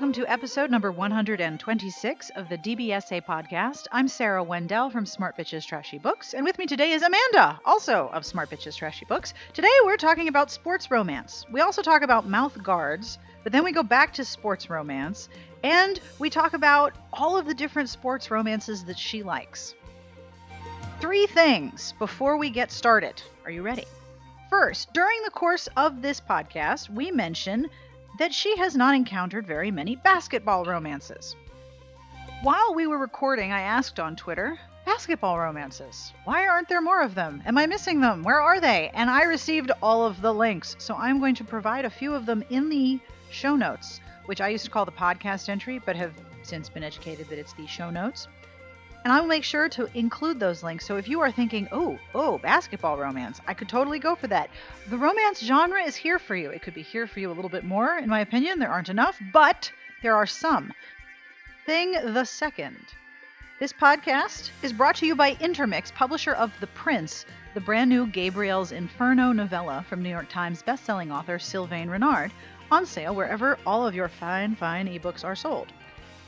welcome to episode number 126 of the DBSA podcast. I'm Sarah Wendell from Smart Bitches Trashy Books, and with me today is Amanda, also of Smart Bitches Trashy Books. Today we're talking about sports romance. We also talk about mouth guards, but then we go back to sports romance, and we talk about all of the different sports romances that she likes. Three things before we get started. Are you ready? First, during the course of this podcast, we mention that she has not encountered very many basketball romances. While we were recording, I asked on Twitter, basketball romances. Why aren't there more of them? Am I missing them? Where are they? And I received all of the links. So I'm going to provide a few of them in the show notes, which I used to call the podcast entry, but have since been educated that it's the show notes. And I will make sure to include those links. So if you are thinking, oh, oh, basketball romance, I could totally go for that. The romance genre is here for you. It could be here for you a little bit more, in my opinion. There aren't enough, but there are some. Thing the second. This podcast is brought to you by Intermix, publisher of The Prince, the brand new Gabriel's Inferno novella from New York Times bestselling author Sylvain Reynard, on sale wherever all of your fine, fine ebooks are sold.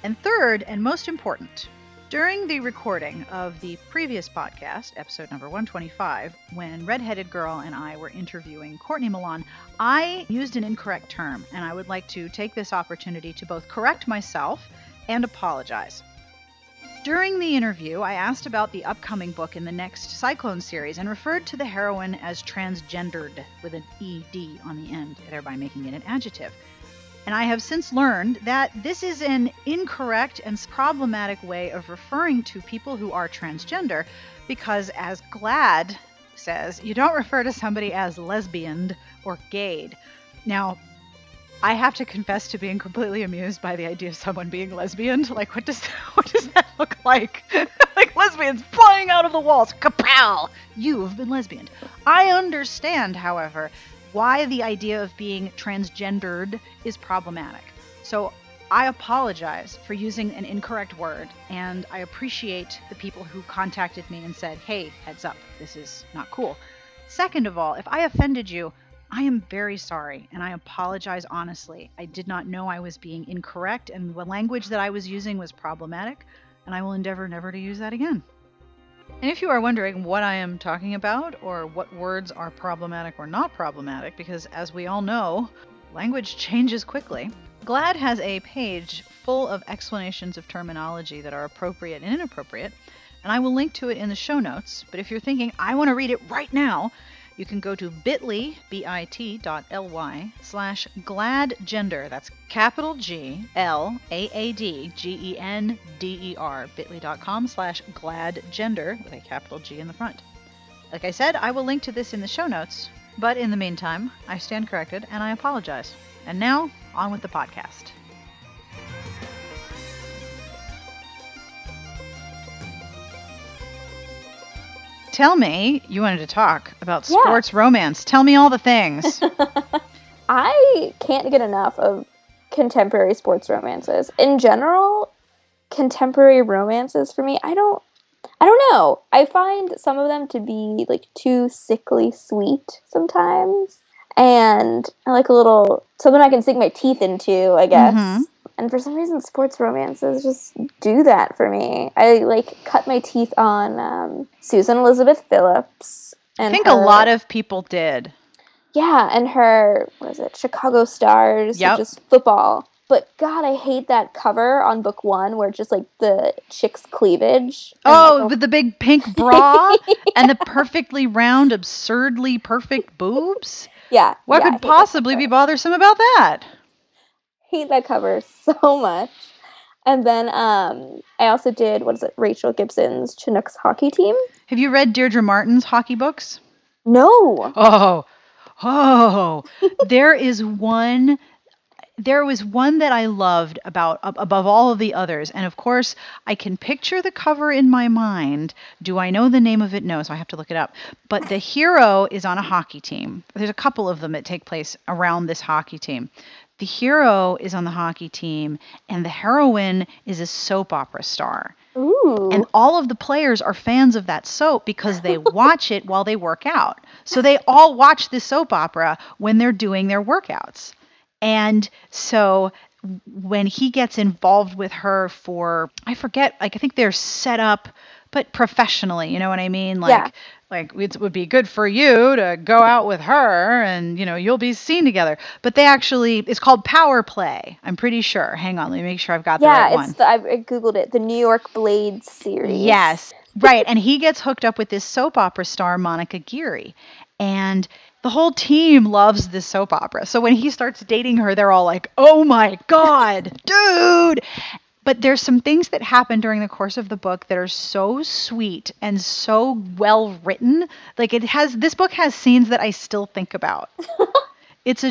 And third, and most important, during the recording of the previous podcast, episode number 125, when Redheaded Girl and I were interviewing Courtney Milan, I used an incorrect term, and I would like to take this opportunity to both correct myself and apologize. During the interview, I asked about the upcoming book in the next Cyclone series and referred to the heroine as transgendered with an ED on the end, thereby making it an adjective. And I have since learned that this is an incorrect and problematic way of referring to people who are transgender because, as GLAAD says, you don't refer to somebody as lesbian or gayed. Now, I have to confess to being completely amused by the idea of someone being lesbian. Like, what does what does that look like? like lesbians flying out of the walls. Kapow! You've been lesbian. I understand, however, why the idea of being transgendered is problematic. So I apologize for using an incorrect word, and I appreciate the people who contacted me and said, hey, heads up, this is not cool. Second of all, if I offended you, I am very sorry, and I apologize honestly. I did not know I was being incorrect, and the language that I was using was problematic, and I will endeavor never to use that again. And if you are wondering what I am talking about, or what words are problematic or not problematic, because as we all know, language changes quickly, GLAAD has a page full of explanations of terminology that are appropriate and inappropriate, and I will link to it in the show notes. But if you're thinking, I want to read it right now, you can go to bit.ly, bit.ly, slash gladgender. That's capital G L A A D G E N D E R, bit.ly.com slash gladgender with a capital G in the front. Like I said, I will link to this in the show notes, but in the meantime, I stand corrected and I apologize. And now, on with the podcast. Tell me, you wanted to talk about Yeah. sports romance. Tell me all the things. I can't get enough of contemporary sports romances. In general, contemporary romances for me, I don't I don't know. I find some of them to be like too sickly sweet sometimes. And I like a little something I can sink my teeth into, I guess. Mhm. And for some reason sports romances just do that for me. I like cut my teeth on um, Susan Elizabeth Phillips. I think a lot of people did. yeah, and her what is it? Chicago Stars, Yep. just football. But God, I hate that cover on book one where it's just like the chick's cleavage. Oh, like, with the big pink bra and the perfectly round, absurdly perfect boobs. yeah. What yeah, could possibly be bothersome about that? Hate that cover so much. And then um, I also did what is it? Rachel Gibson's Chinooks hockey team. Have you read Deirdre Martin's hockey books? No. Oh, oh, there is one. There was one that I loved about above all of the others, and of course, I can picture the cover in my mind. Do I know the name of it? No, so I have to look it up. But the hero is on a hockey team. There's a couple of them that take place around this hockey team. The hero is on the hockey team, and the heroine is a soap opera star. Ooh. And all of the players are fans of that soap because they watch it while they work out. So they all watch the soap opera when they're doing their workouts. And so when he gets involved with her for I forget like I think they're set up but professionally, you know what I mean? Like Yeah. Like it would be good for you to go out with her and you know you'll be seen together. But they actually it's called Power Play. I'm pretty sure. Hang on, let me make sure I've got the yeah, right one. it's the, I, I googled it. The New York Blades series. Yes. Right. And he gets hooked up with this soap opera star, Monica Geary. And the whole team loves this soap opera. So when he starts dating her, they're all like, oh my God, dude. But there's some things that happen during the course of the book that are so sweet and so well written. Like it has, this book has scenes that I still think about. it's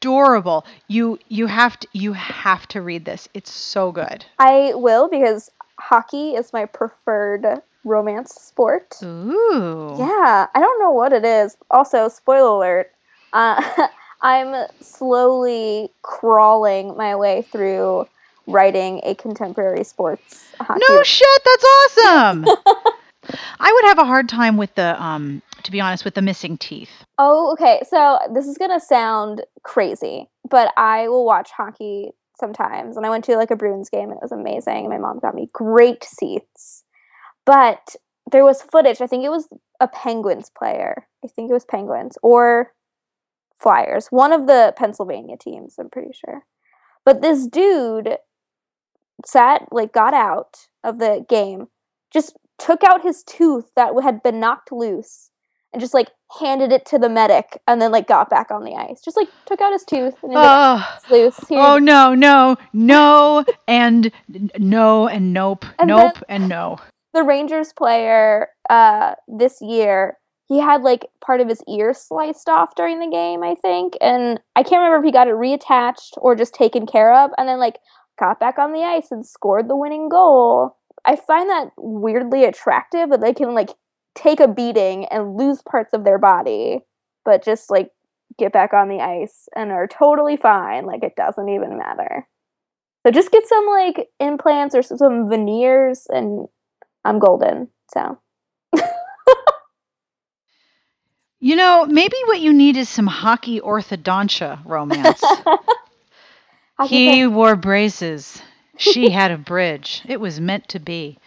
adorable. You you have to you have to read this. It's so good. I will because hockey is my preferred romance sport. Ooh. Yeah, I don't know what it is. Also, spoiler alert, uh, I'm slowly crawling my way through writing a contemporary sports hockey. No shit, that's awesome. I would have a hard time with the um to be honest with the missing teeth. Oh, okay. So this is gonna sound crazy, but I will watch hockey sometimes. And I went to like a Bruins game and it was amazing. My mom got me great seats. But there was footage, I think it was a Penguins player. I think it was Penguins or Flyers. One of the Pennsylvania teams, I'm pretty sure. But this dude sat like got out of the game, just took out his tooth that had been knocked loose and just like handed it to the medic and then like got back on the ice. Just like took out his tooth and Oh, it's loose. Here. oh no, no, no, and no, and nope, And nope, and no. The Rangers player uh this year, he had like part of his ear sliced off during the game, I think. And I can't remember if he got it reattached or just taken care of and then like got back on the ice and scored the winning goal. I find that weirdly attractive that they can like take a beating and lose parts of their body, but just like get back on the ice and are totally fine. Like it doesn't even matter. So just get some like implants or some veneers and I'm golden. So You know, maybe what you need is some hockey orthodontia romance. Hockey he wore braces. She had a bridge. It was meant to be.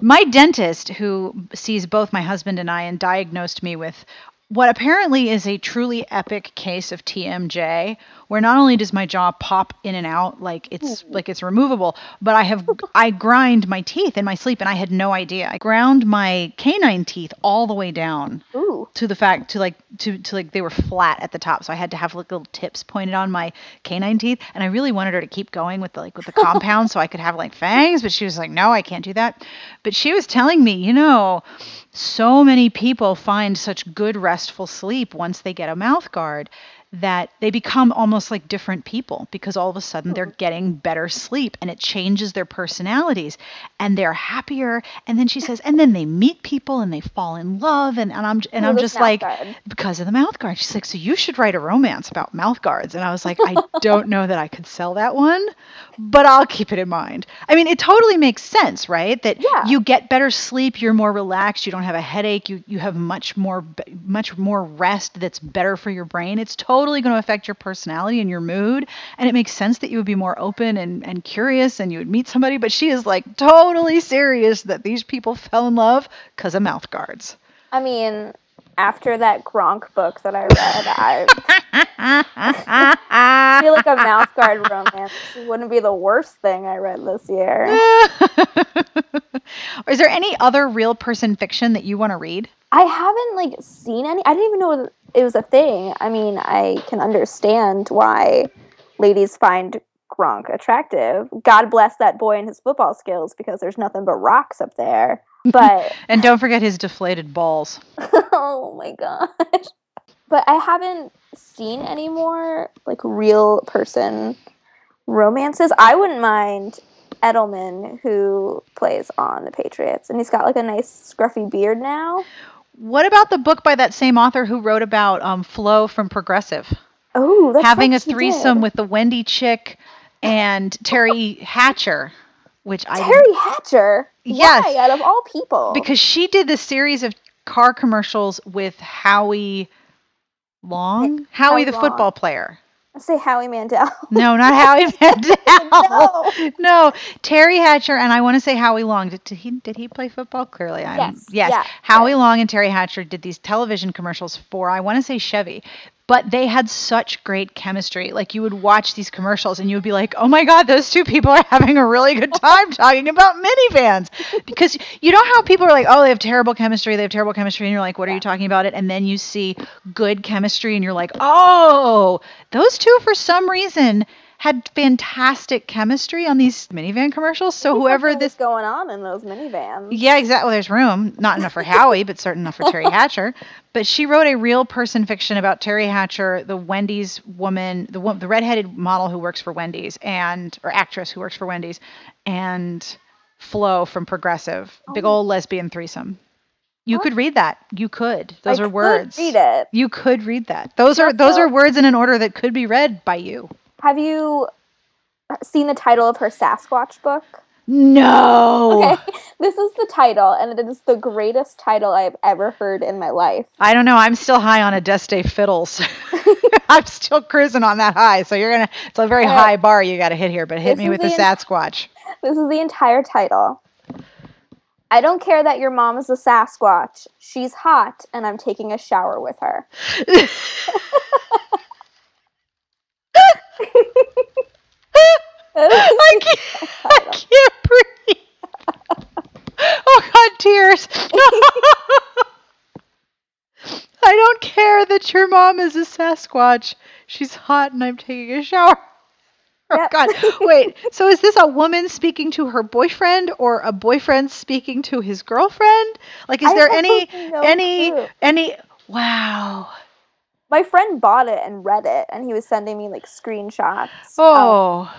My dentist, who sees both my husband and I and diagnosed me with what apparently is a truly epic case of TMJ, where not only does my jaw pop in and out like it's like it's removable, but I have I grind my teeth in my sleep and I had no idea. I ground my canine teeth all the way down Ooh. to the fact to like to to like they were flat at the top so i had to have like little tips pointed on my canine teeth and i really wanted her to keep going with the like with the compound so i could have like fangs but she was like no i can't do that but she was telling me you know so many people find such good restful sleep once they get a mouth guard that they become almost like different people because all of a sudden they're getting better sleep and it changes their personalities and they're happier and then she says and then they meet people and they fall in love and, and I'm and I'm just like guard. because of the mouth guard. She's like, so you should write a romance about mouth guards. And I was like, I don't know that I could sell that one, but I'll keep it in mind. I mean, it totally makes sense, right? That Yeah. you get better sleep, you're more relaxed, you don't have a headache, you you have much more much more rest that's better for your brain. It's totally going to affect your personality and your mood, and it makes sense that you would be more open and and curious and you would meet somebody, but she is like totally serious that these people fell in love cuz of mouth guards. I mean, after that Gronk book that I read, I feel like a mouth guard romance wouldn't be the worst thing I read this year. Is there any other real person fiction that you want to read? I haven't like seen any. I didn't even know it was a thing. I mean, I can understand why ladies find Gronk attractive. God bless that boy and his football skills because there's nothing but rocks up there. But And don't forget his deflated balls. oh my gosh. But I haven't seen any more like real person romances. I wouldn't mind Edelman who plays on the Patriots and he's got like a nice scruffy beard now. What about the book by that same author who wrote about um, Flo from Progressive? Oh, that's Having a threesome with the Wendy chick and Teri Hatcher, which I Teri Hatcher. Yes. Why, out of all people? because she did this series of car commercials with Howie Long, eh, Howie Howie the Long. football player. Say Howie Mandel. No, not Howie Mandel. No. no, Teri Hatcher and I want to say Howie Long. Did, did he did he play football? Clearly, I'm, Yes, yes. yeah, Howie yeah. Long and Teri Hatcher did these television commercials for I want to say Chevy. But they had such great chemistry. Like you would watch these commercials and you would be like, "Oh my god, those two people are having a really good time talking about minivans." Because you know how people are like, "Oh, they have terrible chemistry. They have terrible chemistry." And you're like, "What are you talking about it?" And then you see good chemistry and you're like, "Oh, those two for some reason had fantastic chemistry on these minivan commercials." So whoever this going on in those minivans. yeah, exactly. Well, there's room. Not enough for Howie, but certain enough for Teri Hatcher. But she wrote a real person fiction about Teri Hatcher, the Wendy's woman, the the redheaded model who works for Wendy's, and or actress who works for Wendy's, and Flo from Progressive, big Oh. old lesbian threesome. You could read that. You could. Those I are could words. Read it. You could read that. Those are those so- are words in an order that could be read by you. Have you seen the title of her Sasquatch book? No. Okay, this is the title, and it is the greatest title I have ever heard in my life. I don't know. I'm still high on Adeste fiddles. I'm still cruising on that high. So you're gonna. It's a very high bar you got to hit here. But hit this me with the the Sasquatch. This is the entire title. I don't care that your mom is a Sasquatch. She's hot, and I'm taking a shower with her. I can't, I can't breathe. Oh God, tears. I don't care that your mom is a Sasquatch. She's hot and I'm taking a shower. Oh Yep. God. Wait. So is this a woman speaking to her boyfriend or a boyfriend speaking to his girlfriend? Like is I there any any clue. any wow. My friend bought it and read it, and he was sending me like screenshots of, Oh.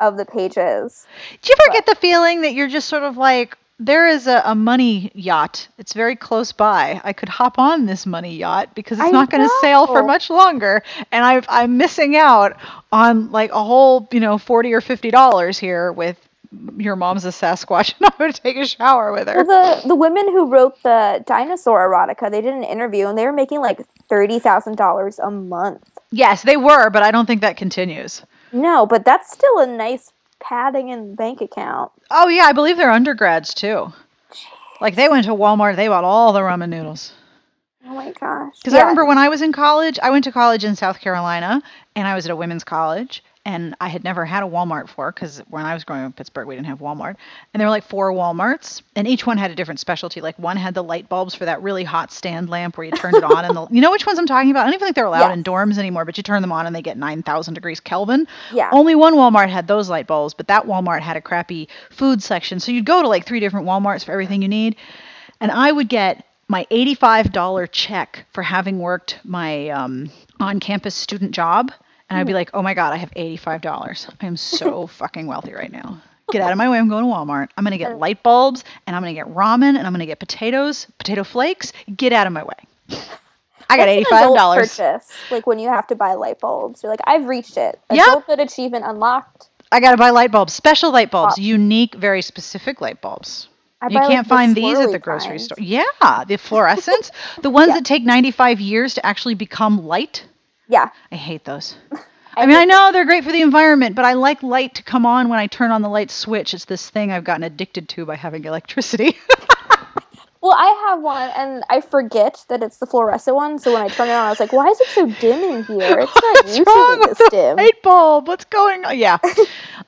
of the pages. Do you ever get the feeling that you're just sort of like, there is a, a money yacht. It's very close by. I could hop on this money yacht because it's I not going to sail for much longer, and I've, I'm missing out on like a whole, you know, forty or fifty dollars here with your mom's a Sasquatch, and I'm going to take a shower with her. Well, the the women who wrote the dinosaur erotica, they did an interview, and they were making like thirty thousand dollars a month. yes, they were, but I don't think that continues. No, but that's still a nice padding in bank account. Oh yeah, I believe they're undergrads too. Like they went to Walmart, they bought all the ramen noodles. Oh my gosh! Because I remember when I was in college, I went to college in South Carolina, and I was at a women's college, and I had never had a Walmart before because when I was growing up in Pittsburgh, we didn't have Walmart, and there were like four WalMarts, and each one had a different specialty. Like one had the light bulbs for that really hot stand lamp where you turned it on, and the you know which ones I'm talking about. I don't even think they're allowed in dorms anymore, but you turn them on and they get nine thousand degrees Kelvin. Yeah. Only one Walmart had those light bulbs, but that Walmart had a crappy food section, so you'd go to like three different WalMarts for everything you need and I would get my $85 check for having worked my um, on-campus student job, and I'd be hmm. like, "Oh my god, I have $85. I am so fucking wealthy right now." Get out of my way. I'm going to Walmart. I'm going to get light bulbs and I'm going to get ramen and I'm going to get potatoes, potato flakes. Get out of my way. I got adult $85. Purchase like when you have to buy light bulbs. You're like, I've reached it. Yeah. Adulthood achievement unlocked. I got to buy light bulbs, special light bulbs, Oh. unique, very specific light bulbs. I You buy, can't the find these at the grocery store. Yeah, the fluorescents, the ones Yeah. that take 95 years to actually become light. Yeah. I hate those. I mean, I know they're great for the environment, but I like light to come on when I turn on the light switch. It's this thing I've gotten addicted to by having electricity. Well, I have one, and I forget that it's the fluorescent one. So when I turn it on, I was like, "Why is it so dim in here? It's not What's usually wrong with this the dim." light bulb? What's going on? Yeah,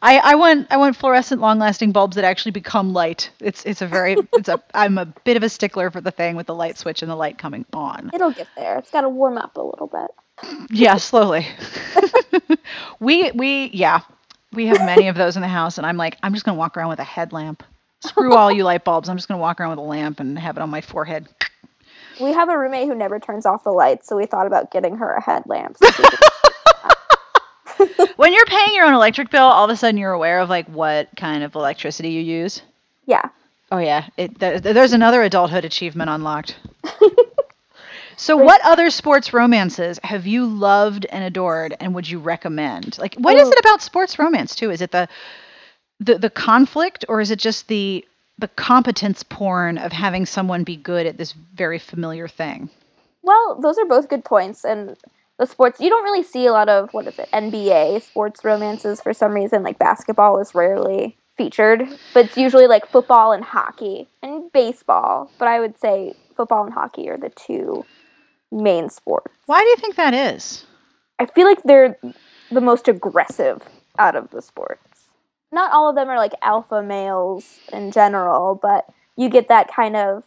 I, I want I want fluorescent, long-lasting bulbs that actually become light. It's it's a very it's a I'm a bit of a stickler for the thing with the light switch and the light coming on. It'll get there. It's got to warm up a little bit. Yeah, slowly. we we yeah, we have many of those in the house, and I'm like, I'm just gonna walk around with a headlamp. Screw all you light bulbs. I'm just gonna walk around with a lamp and have it on my forehead. We have a roommate who never turns off the lights, so we thought about getting her a headlamp. so when you're paying your own electric bill, all of a sudden you're aware of like what kind of electricity you use. yeah. Oh yeah, it, there, there's another adulthood achievement unlocked. so, what other sports romances have you loved and adored, and would you recommend? Like, what is it about sports romance too? Is it the the the conflict, or is it just the the competence porn of having someone be good at this very familiar thing? Well, those are both good points, and the sports you don't really see a lot of what is it NBA sports romances for some reason like basketball is rarely featured but it's usually like football and hockey and baseball but I would say football and hockey are the two main sports. Why do you think that is? I feel like they're the most aggressive out of the sports. Not all of them are like alpha males in general, but you get that kind of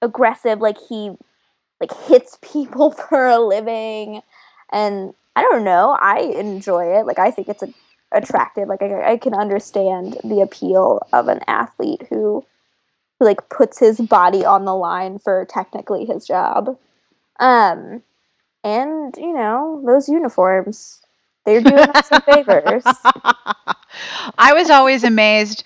aggressive like he like hits people for a living and I don't know, I enjoy it. Like I think it's a, attractive. Like I, I can understand the appeal of an athlete who who like puts his body on the line for technically his job. Um and you know, those uniforms they're doing us some favors. I was always amazed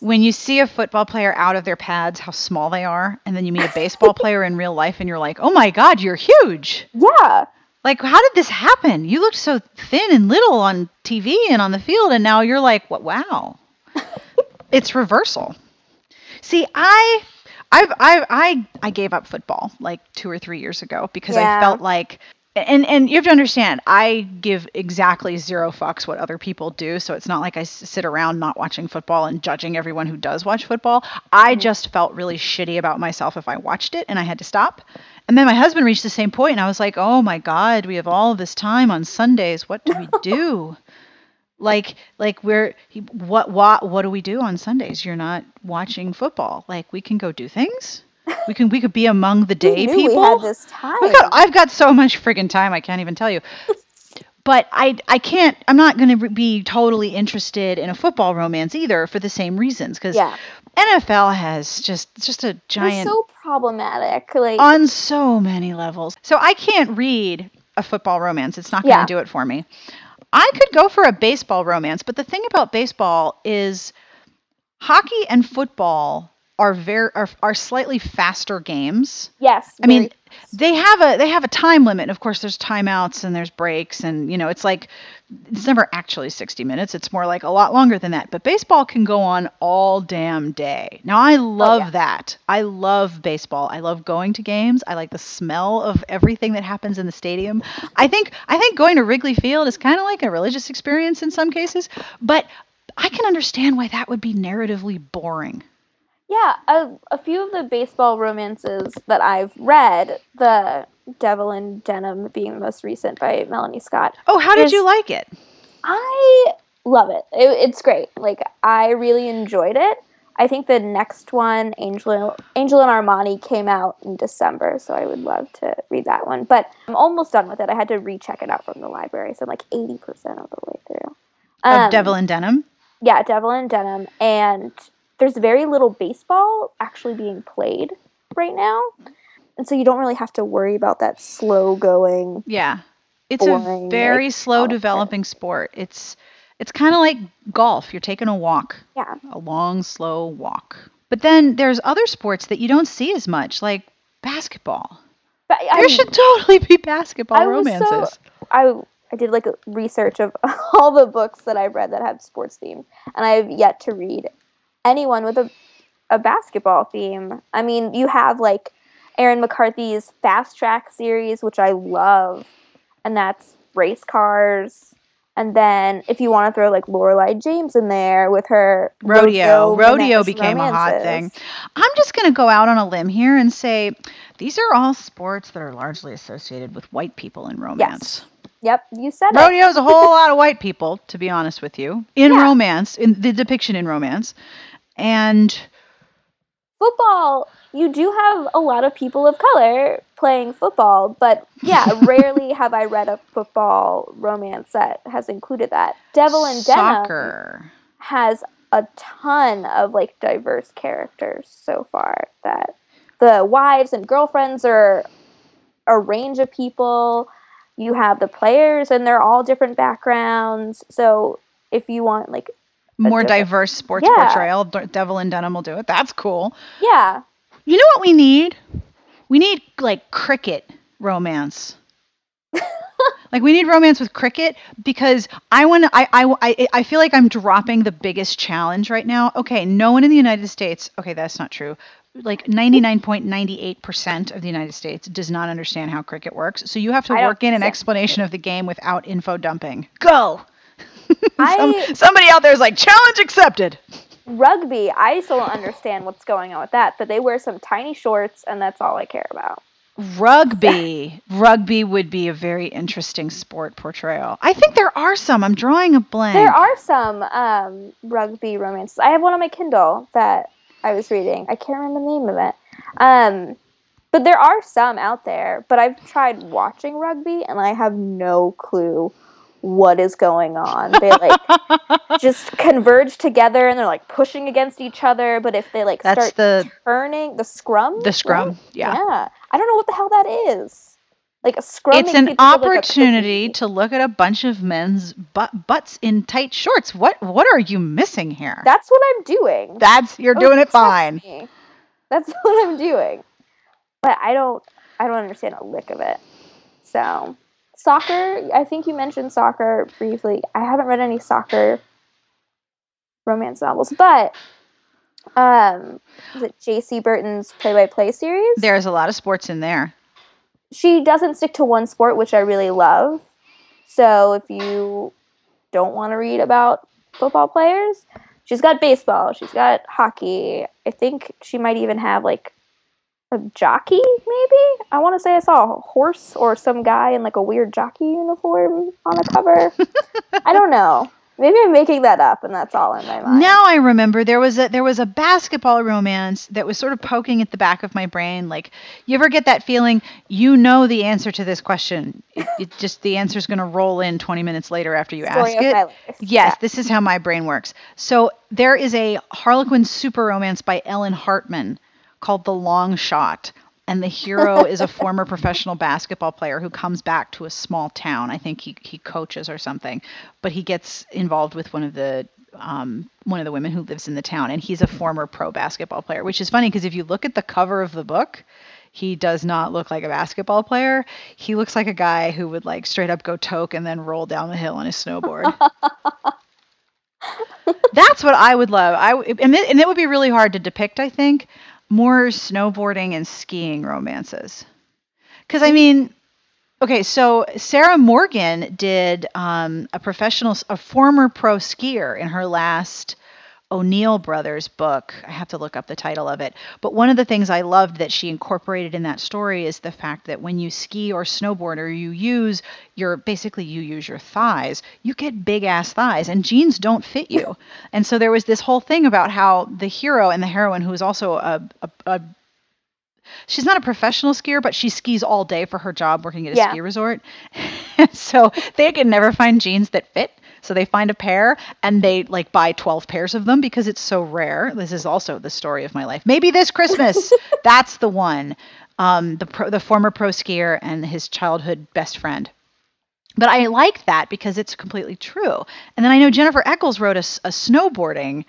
when you see a football player out of their pads, how small they are, and then you meet a baseball player in real life, and you're like, "Oh my God, you're huge!" Yeah, Like, how did this happen? You looked so thin and little on TV and on the field, and now you're like, "What? Wow!" it's reversal. See, I, I've, I've, I, I gave up football like two or three years ago because I felt like, and and you have to understand, I give exactly zero fucks what other people do. So it's not like i sit around not watching football and judging everyone who does watch football. I mm-hmm. just felt really shitty about myself if I watched it, and I had to stop. And then my husband reached the same point, and I was like, "Oh my god, we have all this time on Sundays. What do we do?" Like like we're what what what do we do on Sundays? You're not watching football. Like we can go do things. We can we could be among the day people. we had this oh time. I've got I've got so much friggin' time I can't even tell you. But I I can't I'm not going to be totally interested in a football romance either for the same reasons cuz yeah, NFL has just just a they're giant so problematic. Like, on so many levels. So I can't read a football romance. It's not going to Yeah. do it for me. I could go for a baseball romance, but the thing about baseball is hockey and football are very are, are slightly faster games. yes, I mean, very- they have a they have a time limit. And of course, there's timeouts and there's breaks, and you know, it's like it's never actually 60 minutes. It's more like a lot longer than that. But baseball can go on all damn day. Now, I oh, love yeah. that. I love baseball. I love going to games. I like the smell of everything that happens in the stadium. I think I think going to Wrigley Field is kind of like a religious experience in some cases, but I can understand why that would be narratively boring. Yeah, a, a few of the baseball romances that I've read, the Devil in Denim being the most recent by Melanie Scott. Oh, how did you like it? I love it. it. It's great. Like I really enjoyed it. I think the next one, Angel Angel and Armani, came out in December, so I would love to read that one. But I'm almost done with it. I had to recheck it out from the library, so I'm like 80% of the way through. Of Um, Devil in Denim? Yeah, Devil in Denim, and there's very little baseball actually being played right now, and so you don't really have to worry about that slow going. Yeah. It's boring, a very like, slow developing sport. It's it's kind of like golf. You're taking a walk, Yeah, a long, slow walk. But then there's other sports that you don't see as much, like basketball. but there should totally be basketball I was so- romances. I I did like a research of all the books that I've read that have sports theme, and I've yet to read anyone with a a basketball theme. I mean, you have like Erin McCarthy's Fast Track series, which I love, and that's race cars. And then if you want to throw like Lorelei James in there with her Rodeo. Rodeo became a hot thing. I'm just going to go out on a limb here and say these are all sports that are largely associated with white people in romance. Yep, you said it. Rodeo's a whole lot of white people, to be honest with you, in Yeah. romance, in the depiction in romance. And football you do have a lot of people of color playing football but yeah rarely have i read a football romance that has included that. Devil in denim has a ton of like diverse characters so far that the wives and girlfriends are a range of people. You have the players and they're all different backgrounds. So if you want like More diverse sports Yeah. portrayal. Devil in Denim will do it. That's cool. yeah You know what we need? We need like cricket romance. like we need romance with cricket because I want to. I, I I I feel like I'm dropping the biggest challenge right now. Okay, no one in the United States. Okay, that's not true. like 99.98% of the United States does not understand how cricket works. So you have to I work in an explanation of the game without info dumping. Go. I- Some, somebody out there is like challenge accepted. Rugby, I still don't understand what's going on with that, but they wear some tiny shorts, and that's all I care about. Rugby. Rugby would be a very interesting sport portrayal. I think there are some. I'm drawing a blank. There are some um, rugby romances. I have one on my Kindle that I was reading. I can't remember the name of it. Um, but there are some out there. But I've tried watching rugby, and I have no clue what is going on. They like just converge together, and they're like pushing against each other. But if they like That's start the turning the scrum, the scrum. right? Yeah. yeah. I don't know what the hell that is. Like a scrum. It's an of, like, opportunity to look at a bunch of men's butt, butts in tight shorts. What what are you missing here? That's what I'm doing. That's you're Oh, doing it oh, fine. me. That's what I'm doing. But I don't I don't understand a lick of it. So soccer, I think you mentioned soccer briefly. I haven't read any soccer romance novels, but um is it Jaci Burton's play by play series? There's a lot of sports in there. she doesn't stick to one sport, which I really love. So if you don't want to read about football players, she's got baseball, she's got hockey. I think she might even have like a jockey, maybe. I want to say I saw a horse or some guy in like a weird jockey uniform on the cover. I don't know. Maybe I'm making that up, and that's all in my mind. Now I remember there was a there was a basketball romance that was sort of poking at the back of my brain. Like, you ever get that feeling you know the answer to this question? It, it just the answer is going to roll in 20 minutes later after you Story ask it. Yes, this is how my brain works. So there is a Harlequin super romance by Ellen Hartman called The Long Shot. And the hero is a former professional basketball player who comes back to a small town. I think he, he coaches or something, but he gets involved with one of the um, one of the women who lives in the town, and he's a former pro basketball player. Which is funny because if you look at the cover of the book, he does not look like a basketball player. He looks like a guy who would like straight up go toke and then roll down the hill on his snowboard. That's what I would love. I and it, and it would be really hard to depict. I think more snowboarding and skiing romances. Because I mean, okay, so Sarah Morgan did um, a professional, a former pro skier in her last O'Neil Brothers book. I have to look up the title of it. But one of the things I loved that she incorporated in that story is the fact that when you ski or snowboard or you use your basically you use your thighs, you get big ass thighs and jeans don't fit you. and so there was this whole thing about how the hero and the heroine who is also a, a, a she's not a professional skier, but she skis all day for her job working at a Yeah. ski resort. so they can never find jeans that fit. So they find a pair and they like buy 12 pairs of them because it's so rare. This is also the story of my life. Maybe this Christmas. That's the one. Um, the pro, the former pro skier and his childhood best friend. But I like that because it's completely true. And then I know Jennifer Eccles wrote a, a snowboarding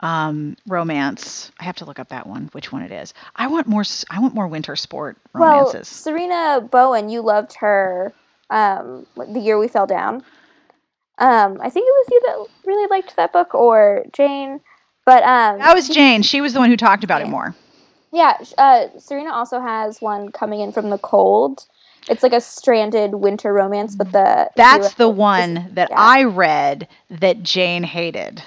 um, romance. I have to look up that one, which one it is. I want more. I want more winter sport romances. Well. Sarina Bowen, you loved her um, the year we fell down. Um, I think it was you that really liked that book, or Jane. But um, that was Jane. She was the one who talked about it more. yeah. Uh, Sarina also has one coming in from the cold. It's like a stranded winter romance, but the That's the hero is- one that yeah. I read that Jane hated.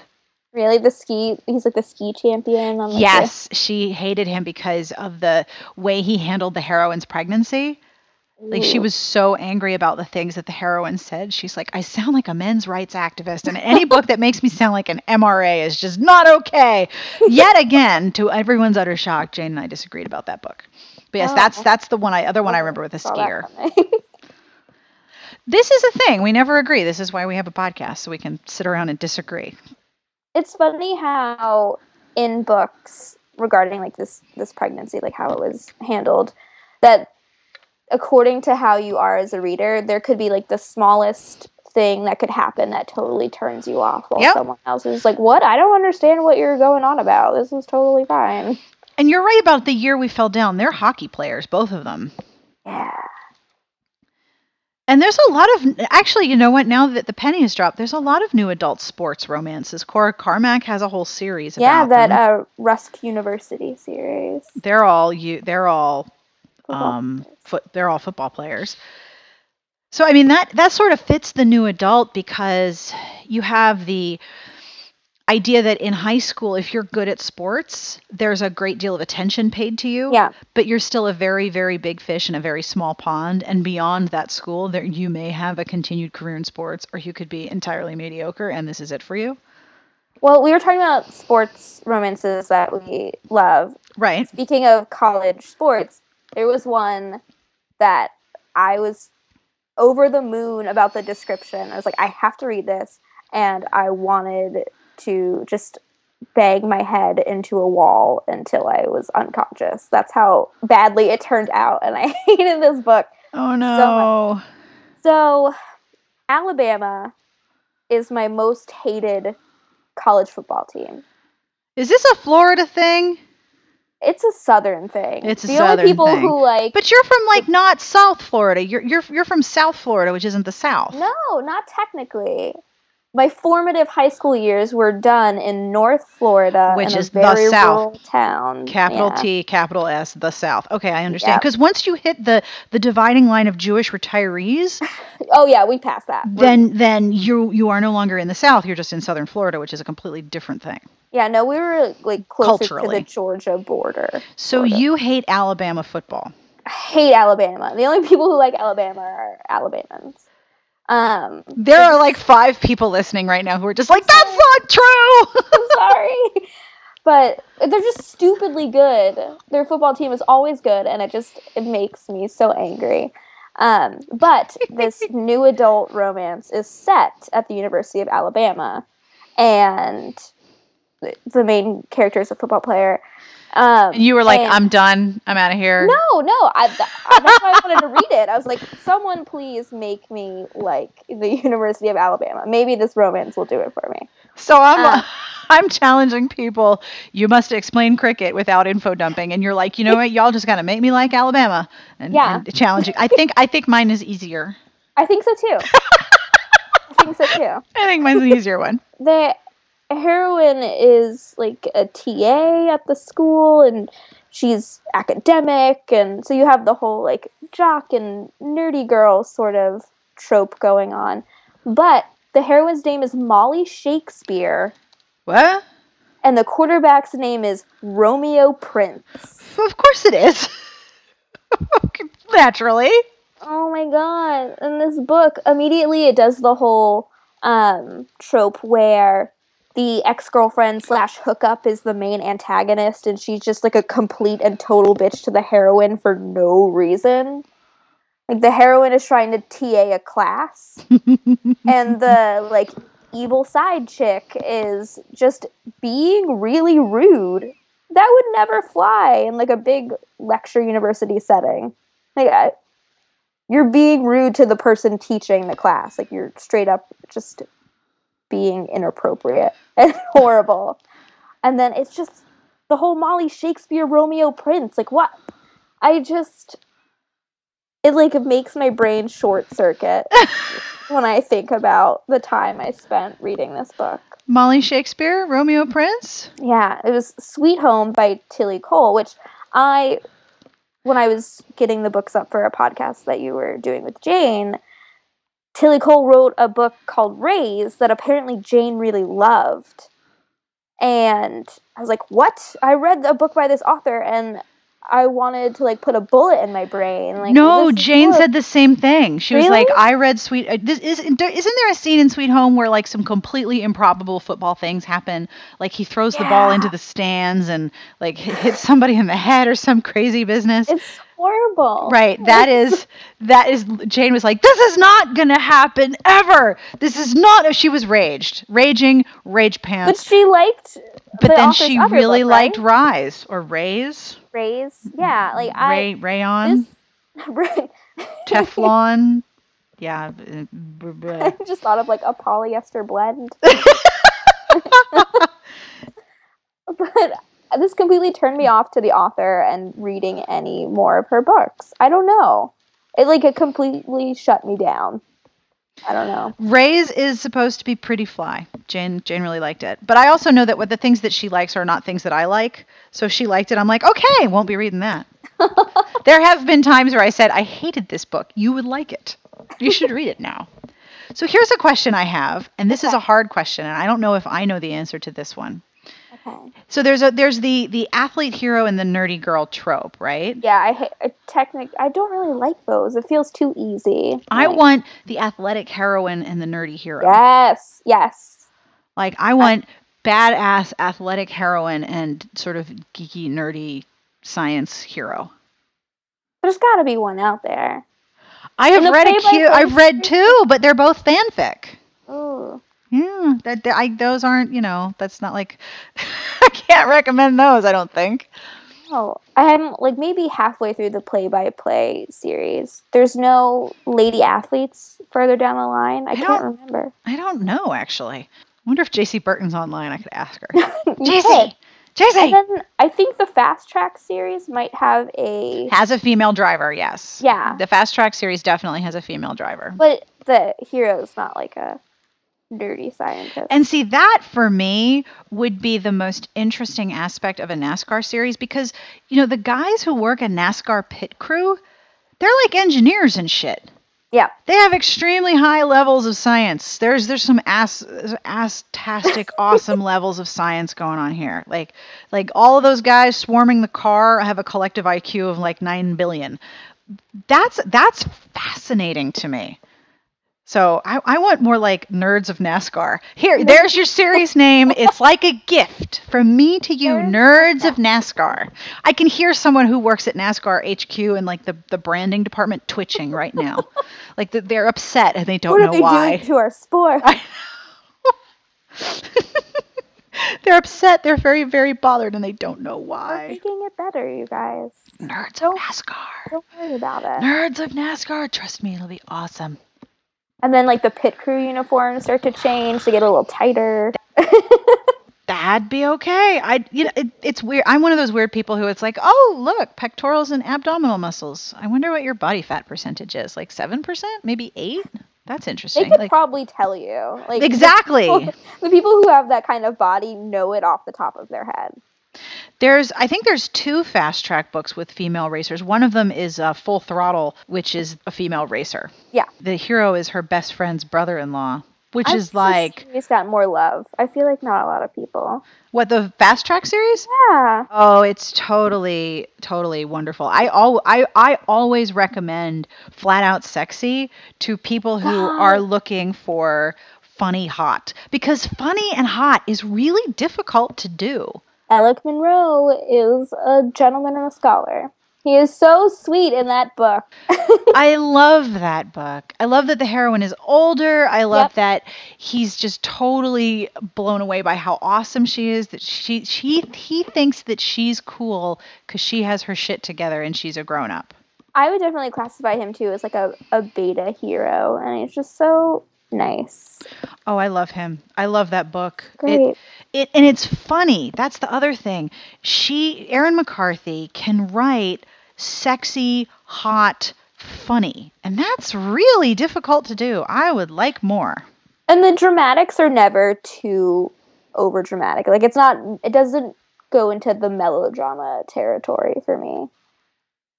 really the ski. He's like the ski champion. On like, the- Yes, she hated him because of the way he handled the heroine's pregnancy. Like she was so angry about the things that the heroine said. She's like, I sound like a men's rights activist, and any book that makes me sound like an MRA is just not okay. Yet again, to everyone's utter shock, Jane and I disagreed about that book. But yes, Oh. that's that's the one I other one I remember with a skier. This is a thing. We never agree. This is why we have a podcast so we can sit around and disagree. it's funny how in books regarding like this this pregnancy like how it was handled that according to how you are as a reader there could be like the smallest thing that could happen that totally turns you off while Yep. someone else is like what i don't understand what you're going on about this is totally fine And you're right about the year we fell down. They're hockey players, both of them. yeah And there's a lot of actually, you know what? Now that the penny has dropped, there's a lot of new adult sports romances. Cora Carmack has a whole series. Yeah, about that uh, Rusk University series. they're all you. They're all um foot. They're all football players. So I mean that that sort of fits the new adult because you have the idea that in high school, if you're good at sports, there's a great deal of attention paid to you. Yeah. but you're still a very very big fish in a very small pond and beyond that school there you may have a continued career in sports or you could be entirely mediocre and this is it for you Well, we were talking about sports romances that we love. right Speaking of college sports, there was one that I was over the moon about the description. I was like, I have to read this. And I wanted to just bang my head into a wall until I was unconscious. That's how badly it turned out. And I hated this book. oh no So, Alabama is my most hated college football team. is this a florida thing It's a southern thing. It's a the southern only people thing. who like but you're from like not south florida you're you're you're from south florida which isn't the south No, not technically. My formative high school years were done in North Florida, Which in is a the South. town. capital Yeah. t capital s the south okay i understand Yep. because once you hit the the dividing line of jewish retirees Oh yeah, we passed that. We're- then then you you are no longer in the south you're just in southern florida which is a completely different thing yeah, no, we were like closer to Culturally. the Georgia border. so you hate alabama football I hate Alabama. The only people who like Alabama are Alabamans. Um, There are like five people listening right now who are just like, that's not true. I'm sorry. But they're just stupidly good. Their football team is always good, and it just it makes me so angry. Um, but this new adult romance is set at the University of Alabama, and the main character is a football player. Um, you were like, I'm done. I'm out of here. no, no. I, th- that's why I wanted to read it. I was like, someone please make me like the University of Alabama. Maybe this romance will do it for me. So I'm Uh. I'm challenging people. You must explain cricket without info dumping. And you're like, you know what? Y'all just gotta make me like Alabama. And, Yeah. and challenging. I think I think mine is easier. I think so too. I think so too. I think mine's the easier one. the heroine is like a TA at the school and she's academic and so you have the whole like jock and nerdy girl sort of trope going on. But the heroine's name is Molly Shakespeare What? and the quarterback's name is Romeo Prince. Of course it is. Naturally. Oh my god. In this book, immediately it does the whole um trope where the ex-girlfriend slash hookup is the main antagonist and she's just like a complete and total bitch to the heroine for no reason. Like the heroine is trying to TA a class and the like evil side chick is just being really rude. That would never fly in like a big lecture university setting. Like I, you're being rude to the person teaching the class. Like you're straight up just being inappropriate and horrible. And then it's just the whole Molly Shakespeare Romeo Prince. Like what? I just it like makes my brain short circuit when I think about the time I spent reading this book. Molly Shakespeare, Romeo Prince. Yeah, it was Sweet Home by Tillie Cole, which I, when I was getting the books up for a podcast that you were doing with Jane, Tillie Cole wrote a book called Raze that apparently Jane really loved. And I was like, what? I read a book by this author and I wanted to like put a bullet in my brain. Like, no, Jane said the same thing. She was like, "I read Sweet." Uh, this is isn't there a scene in Sweet Home where like some completely improbable football things happen? Like he throws the ball into the stands and like hits somebody in the head or some crazy business. It's horrible. Right. That is that is Jane was like, "This is not gonna happen ever. This is not." She was raged, raging, rage pants. But she liked. But the then she really book, liked right? Rise or Raze, Raze. Mm-hmm. Yeah, like I. Ray, Rayon, This, Teflon. Yeah. I just thought of like a polyester blend. but this completely turned me off to the author and reading any more of her books. I don't know. It like it completely shut me down. I don't know. Raze is supposed to be pretty fly. Jane Jane really liked it. But I also know that what the things that she likes are not things that I like. So if she liked it, I'm like, okay, won't be reading that. there have been times where I said, I hated this book. You would like it. You should read it now. So here's a question I have, and this is a hard question, and I don't know if I know the answer to this one. Okay. So there's a there's the the athlete hero and the nerdy girl trope, right? Yeah, I hate I technic. I don't really like those. It feels too easy. I Like, want the athletic heroine and the nerdy hero. Yes. Yes. Like I want badass athletic heroine and sort of geeky nerdy science hero. There's got to be one out there. I have read a cute. I've read two, but they're both fanfic. Yeah, that, that- I those aren't. You know, that's not like I can't recommend those. I don't think. Oh, I'm like maybe halfway through the play-by-play series. There's no lady athletes further down the line. I, I can't don't- remember. I don't know actually. I wonder if Jaci Burton's online. I could ask her. Jaci, Jaci then I think the fast track series might have a has a female driver. Yes. yeah, The fast track series definitely has a female driver. but the hero's not like a nerdy scientist. And see, that for me would be the most interesting aspect of a NASCAR series because, you know, the guys who work a NASCAR pit crew, they're like engineers and shit. yeah, They have extremely high levels of science. There's there's some ass ass-tastic awesome levels of science going on here. Like like all of those guys swarming the car have a collective IQ of like 9 billion. That's that's fascinating to me. So I, I want more like nerds of NASCAR. Here, there's your series name. It's like a gift from me to you, nerds of NASCAR. I can hear someone who works at NASCAR HQ and like the, the branding department twitching right now. like that they're upset and they don't what know why. to our sport? they're upset. They're very, very bothered and they don't know why. We're making it better, you guys. Nerds of Don't- NASCAR. Don't worry about it. Nerds of NASCAR. Trust me, it'll be awesome. And then like the pit crew uniforms start to change to get a little tighter. That'd be okay. I, you know, it, it's weird. I'm one of those weird people who it's like, oh, look, pectorals and abdominal muscles. I wonder what your body fat percentage is. Like seven percent, maybe eight. That's interesting. They could Like probably tell you. Like the exactly. people- The people who have that kind of body know it off the top of their head. There's, I think there's two fast track books with female racers. One of them is uh, Full Throttle, which is a female racer. Yeah. The hero is her best friend's brother-in-law, which I'm is like It's got more love. I feel like not a lot of people. what the fast track series. Yeah. Oh, it's totally, totally wonderful. I al- I, I always recommend Flat Out Sexy to people who are looking for funny hot because funny and hot is really difficult to do. Elec Monroe is a gentleman and a scholar. He is so sweet in that book. I love that book. I love that the heroine is older. I love Yep. that he's just totally blown away by how awesome she is. That she she he thinks that she's cool because she has her shit together and she's a grown up. I would definitely classify him too as like a, a beta hero, and he's just so nice. Oh, I love him. I love that book. Great. it and it's funny. That's the other thing. She Erin McCarthy can write sexy, hot, funny. And that's really difficult to do. I would like more. and the dramatics are never too over dramatic. Like it's not. It doesn't go into the melodrama territory for me.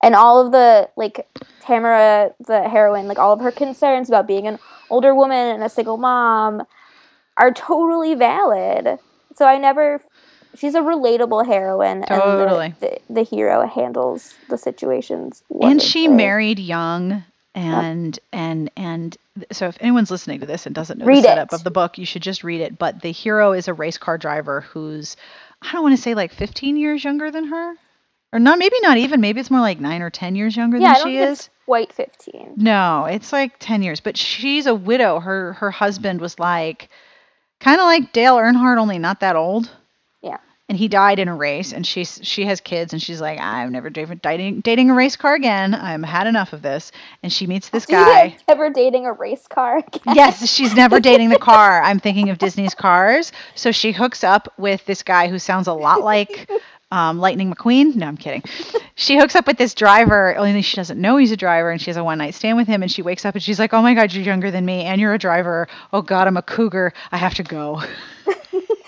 And all of the like Tamara, the heroine, like all of her concerns about being an older woman and a single mom are totally valid. So I never. She's a relatable heroine, Totally. and the, the, the hero handles the situations. and she married young and and and so if anyone's listening to this and doesn't know Read the setup it. of the book you should just read it but the hero is a race car driver who's i don't want to say like 15 years younger than her or not maybe not even maybe it's more like 9 or 10 years younger Yeah, I than don't she is quite fifteen. no it's like 10 years but she's a widow her her husband was like kind of like dale earnhardt only not that old. Yeah. and he died in a race and she's she has kids and she's like i'm never dating dating, dating a race car again. I'm had enough of this. And she meets this guy. Ever dating a race car again? yes she's never dating the car. I'm thinking of disney's cars. So she hooks up with this guy who sounds a lot like um, Lightning McQueen. No, I'm kidding. she hooks up with this driver, only she doesn't know he's a driver, and she has a one night stand with him. And she wakes up and she's like, "Oh my God, you're younger than me, and you're a driver. Oh God, I'm a cougar. I have to go."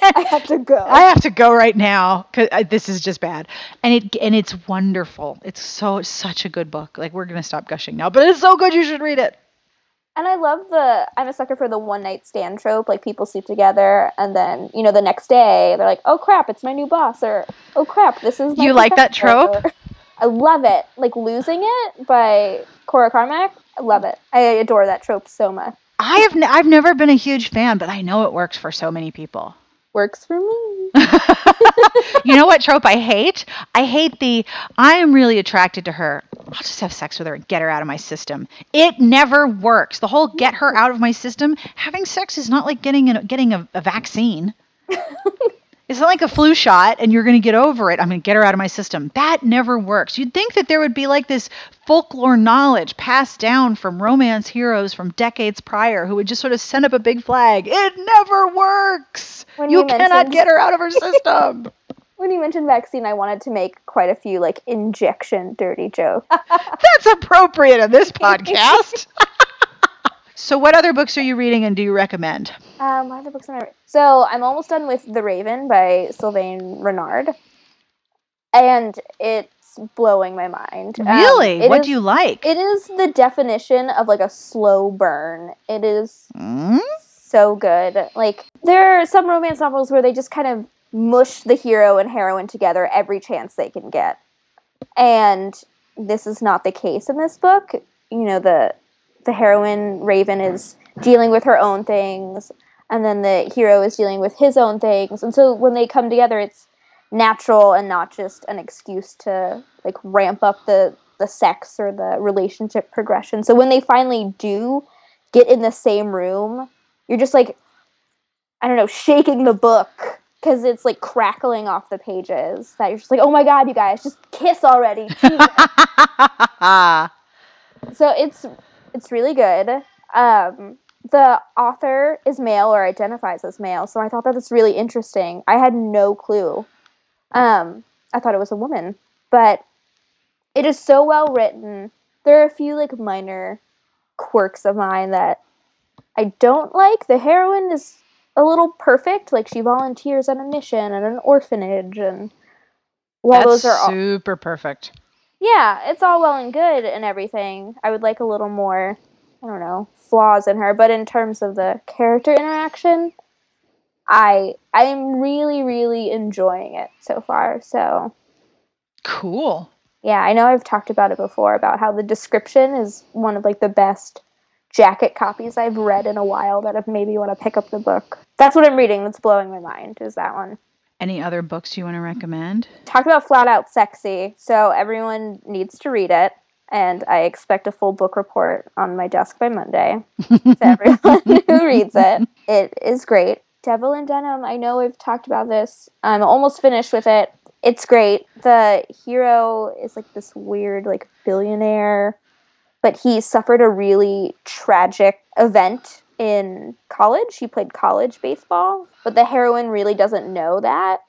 I have to go. I have to go right now because this is just bad, and it and it's wonderful. It's so such a good book. Like we're gonna stop gushing now, but it's so good. You should read it. And I love the I'm a sucker for the one night stand trope. Like people sleep together and then, you know, the next day they're like, Oh crap, it's my new boss or oh crap, this is You like that trope? I love it. Like losing it by Cora Carmack. I love it. I adore that trope so much. I have n- I've never been a huge fan, but I know it works for so many people. Works for me. you know what trope I hate? I hate the I am really attracted to her. I'll just have sex with her and get her out of my system. It never works. The whole get her out of my system. Having sex is not like getting a, getting a, a vaccine. It's not like a flu shot and you're going to get over it. I'm going to get her out of my system. That never works. You'd think that there would be like this folklore knowledge passed down from romance heroes from decades prior who would just sort of send up a big flag. It never works. When you you cannot get her out of her system. When you mentioned vaccine, I wanted to make quite a few like injection dirty jokes. That's appropriate in this podcast. So, what other books are you reading and do you recommend? Um, what other books am I? re- So I'm almost done with The Raven by Sylvain Reynard, and it's blowing my mind. Um, Really? it what is- do you like? It is the definition of like a slow burn. It is Mm? so good. Like there are some romance novels where they just kind of mush the hero and heroine together every chance they can get. And this is not the case in this book. You know, the the heroine Raven is dealing with her own things and then the hero is dealing with his own things. And so when they come together it's natural and not just an excuse to like ramp up the the sex or the relationship progression. So when they finally do get in the same room, you're just like I don't know, shaking the book because it's like crackling off the pages. That you're just like, oh my god, you guys, just kiss already. So it's it's really good. Um, the author is male or identifies as male, so I thought that was really interesting. I had no clue. Um, I thought it was a woman, but it is so well written. There are a few like minor quirks of mine that I don't like. The heroine is a little perfect. Like she volunteers at a mission and an orphanage, and while That's those are all, super perfect. Yeah, it's all well and good and everything. I would like a little more, I don't know, flaws in her. But in terms of the character interaction, I I am really really enjoying it so far. So Cool. yeah, I know I've talked about it before about how the description is one of like the best jacket copies I've read in a while that have made me want to pick up the book. That's what I'm reading that's blowing my mind is that one. Any other books you want to recommend? Talk about flat out sexy, so everyone needs to read it. And I expect a full book report on my desk by Monday to everyone who reads it. It is great. Devil in Denim, I know we've talked about this. I'm almost finished with it. It's great. The hero is like this weird, like billionaire, but he suffered a really tragic event in college. He played college baseball, but the heroine really doesn't know that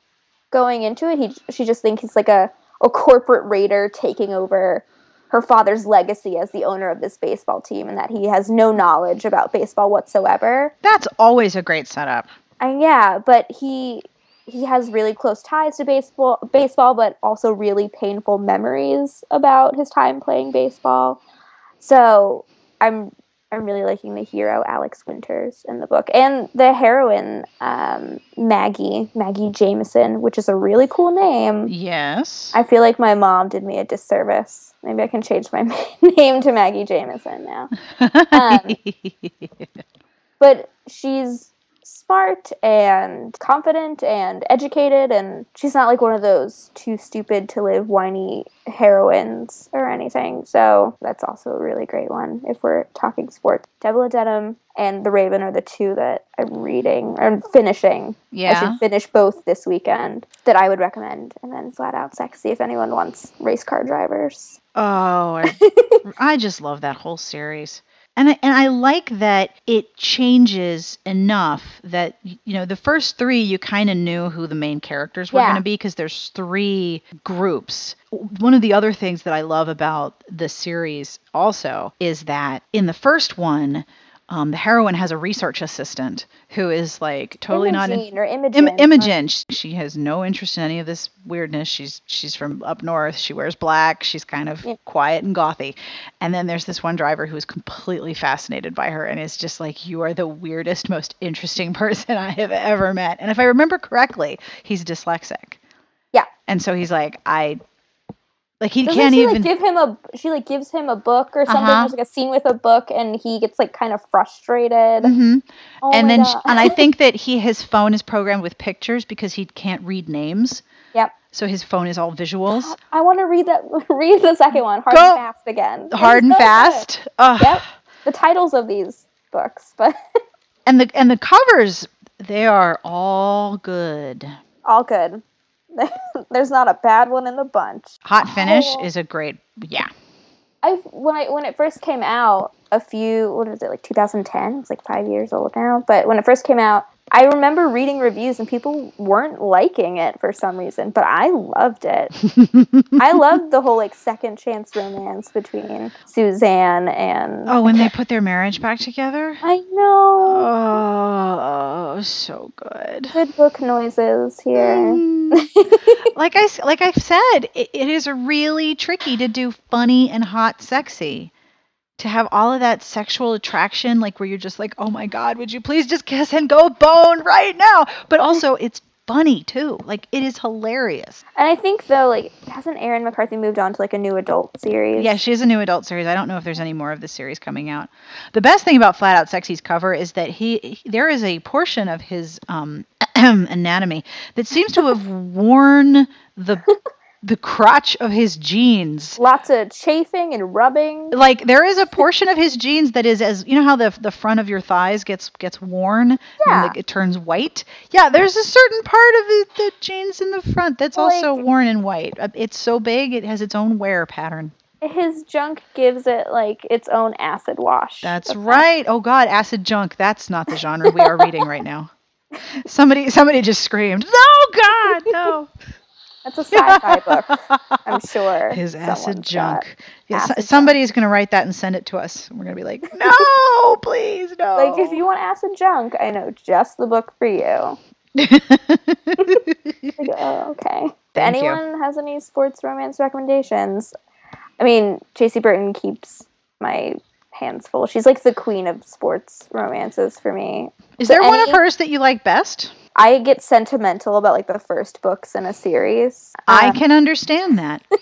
going into it. He she just thinks he's like a, a corporate raider taking over her father's legacy as the owner of this baseball team and that he has no knowledge about baseball whatsoever. That's always a great setup. And yeah, but he he has really close ties to baseball baseball but also really painful memories about his time playing baseball. So I'm I'm really liking the hero Alex Winters in the book and the heroine um, Maggie Maggie Jameson, which is a really cool name. Yes. I feel like my mom did me a disservice. Maybe I can change my name to Maggie Jameson now. Um, but she's smart and confident and educated and she's not like one of those too stupid to live whiny heroines or anything. So that's also a really great one if we're talking sports. Devil in denim and the raven are the two that i'm reading or finishing. Yeah i should finish both this weekend that i would recommend and then flat out sexy if anyone wants race car drivers. Oh, I, I just love that whole series. And I, and I like that it changes enough that you know the first three you kind of knew who the main characters were Yeah. going to be because there's three groups. One of the other things that I love about the series also is that in the first one, um, the heroine has a research assistant who is like totally not in, or Imogen. Im- Imogen. Sh- She has no interest in any of this weirdness. She's she's from up north. She wears black. She's kind of Yeah. quiet and gothy. And then there's this one driver who is completely fascinated by her and is just like, "You are the weirdest, most interesting person I have ever met." And if I remember correctly, he's dyslexic. Yeah. And so he's like, I like he Doesn't can't she even. like give him a? She like gives him a book or something. Uh-huh. There's like a scene with a book, and he gets like kind of frustrated. Mhm. Oh and then sh- God. and I think that he his phone is programmed with pictures because he can't read names. Yep. So his phone is all visuals. I want to read that. Read the second one, hard Go. and fast again. Hard and so fast. Yep. The titles of these books, but And the and the covers, they are all good. all good. There's not a bad one in the bunch. Hot finish Oh. is a great yeah. I when I when it first came out, a few what is it like 2010? It's like five years old now. But when it first came out, I remember reading reviews and people weren't liking it for some reason, but I loved it. I loved the whole like second chance romance between Suzanne and Oh, when they put their marriage back together. I know Oh, so good. good book noises here. Mm. like I like I've said, it, it is really tricky to do funny and hot sexy. To have all of that sexual attraction, like where you're just like, oh my God, would you please just kiss and go bone right now? But also, it's funny too. Like, it is hilarious. And I think though, like hasn't Erin McCarthy moved on to like a new adult series? Yeah, she is a new adult series. I don't know if there's any more of the series coming out. The best thing about Flat Out Sexy's cover is that he, he- there is a portion of his um, anatomy that seems to have worn the the crotch of his jeans. Lots of chafing and rubbing. Like there is a portion of his jeans that is as you know how the the front of your thighs gets gets worn and Yeah. the- it turns white. Yeah, there's a certain part of the, the jeans in the front that's also worn in white. Uh, It's so big it has its own wear pattern. His junk gives it like its own acid wash. That's effect. right. Oh God, acid junk. That's not the genre we are reading right now. Somebody, somebody just screamed, "No, God, no!" That's a sci-fi book. I'm sure. His acid junk. Yeah, acid somebody's gonna write that and send it to us. We're gonna be like, "No, please, no." Like if you want acid junk, I know just the book for you. Like, oh, okay. If Thank you. anyone has any sports romance recommendations, I mean, Jaci Burton keeps my hands full. She's like the queen of sports romances for me. is so there one of hers that you like best? I get sentimental about like the first books in a series. I Um, can understand that.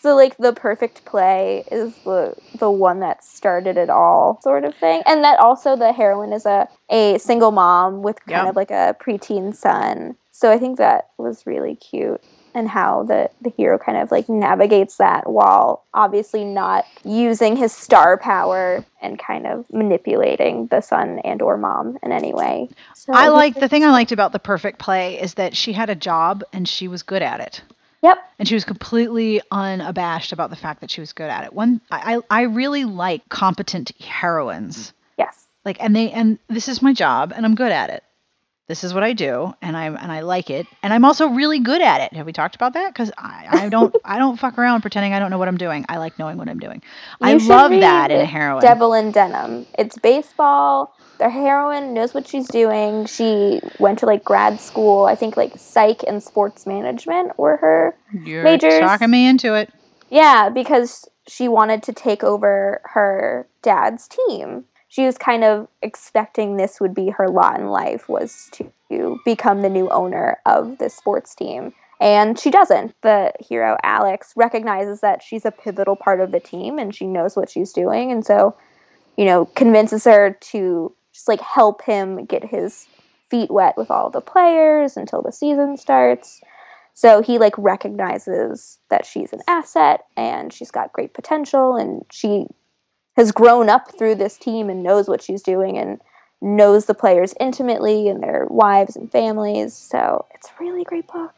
So like the perfect play is the the one that started it all sort of thing. And that also the heroine is a a single mom with kind Yeah. of like a preteen son. So I think that was really cute and how the the hero kind of like navigates that while obviously not using his star power and kind of manipulating the son and or mom in any way. So I like the thing I liked about the perfect play is that she had a job and she was good at it. Yep. and she was completely unabashed about the fact that she was good at it. One, I, I I really like competent heroines. Yes. Like, and they, and this is my job, and I'm good at it. This is what I do, and I'm, and I like it, and I'm also really good at it. Have we talked about that? Because I, I don't, I don't fuck around pretending I don't know what I'm doing. I like knowing what I'm doing. I You should love that in a heroine. Devil in Denim. It's baseball. The heroine knows what she's doing. She went to like grad school. I think like psych and sports management were her. You're majors. talking me into it. Yeah, because she wanted to take over her dad's team. She was kind of expecting this would be her lot in life was to become the new owner of this sports team. And she doesn't. The hero Alex recognizes that she's a pivotal part of the team and she knows what she's doing and so, you know, convinces her to just like help him get his feet wet with all the players until the season starts. So he like recognizes that she's an asset and she's got great potential and she has grown up through this team and knows what she's doing and knows the players intimately and their wives and families. So it's a really great book.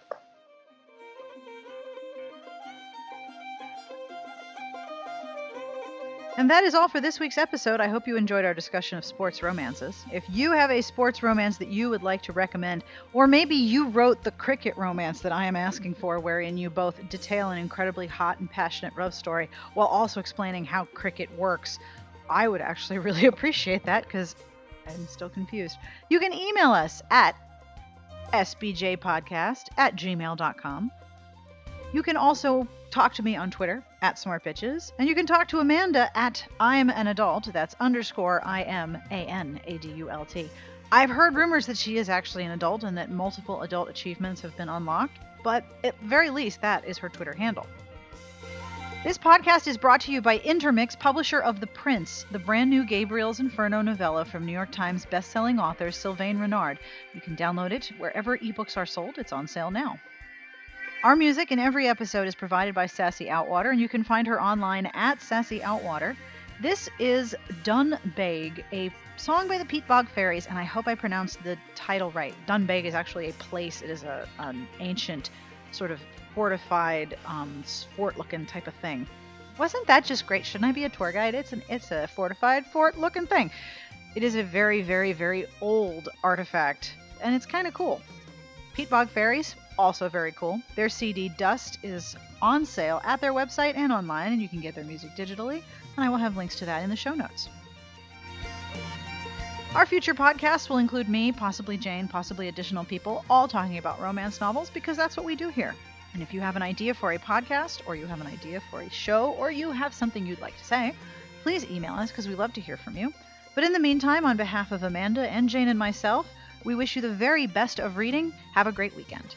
And that is all for this week's episode. I hope you enjoyed our discussion of sports romances. If you have a sports romance that you would like to recommend, or maybe you wrote the cricket romance that I am asking for, wherein you both detail an incredibly hot and passionate love story while also explaining how cricket works, I would actually really appreciate that because I'm still confused. You can email us at sbjpodcast at gmail.com. You can also talk to me on Twitter at smartbitches, and you can talk to Amanda at I'm an adult. That's underscore I M A N A D U L T. I've heard rumors that she is actually an adult and that multiple adult achievements have been unlocked, but at very least, that is her Twitter handle. This podcast is brought to you by Intermix, publisher of The Prince, the brand new Gabriel's Inferno novella from New York Times bestselling author Sylvain Reynard. You can download it wherever ebooks are sold. It's on sale now. Our music in every episode is provided by Sassy Outwater, and you can find her online at Sassy Outwater. This is Dunbeg, a song by the Peatbog Faeries, and I hope I pronounced the title right. Dunbeg is actually a place. It is a, an ancient sort of fortified um, fort-looking type of thing. Wasn't that just great? Shouldn't I be a tour guide? It's an it's a fortified fort-looking thing. It is a very very very old artifact, and it's kind of cool. Peatbog Faeries also very cool. Their CD Dust is on sale at their website and online, and you can get their music digitally. And I will have links to that in the show notes. Our future podcasts will include me, possibly Jane, possibly additional people, all talking about romance novels because that's what we do here. And if you have an idea for a podcast, or you have an idea for a show, or you have something you'd like to say, please email us because we love to hear from you. But in the meantime, on behalf of Amanda and Jane and myself, we wish you the very best of reading. Have a great weekend.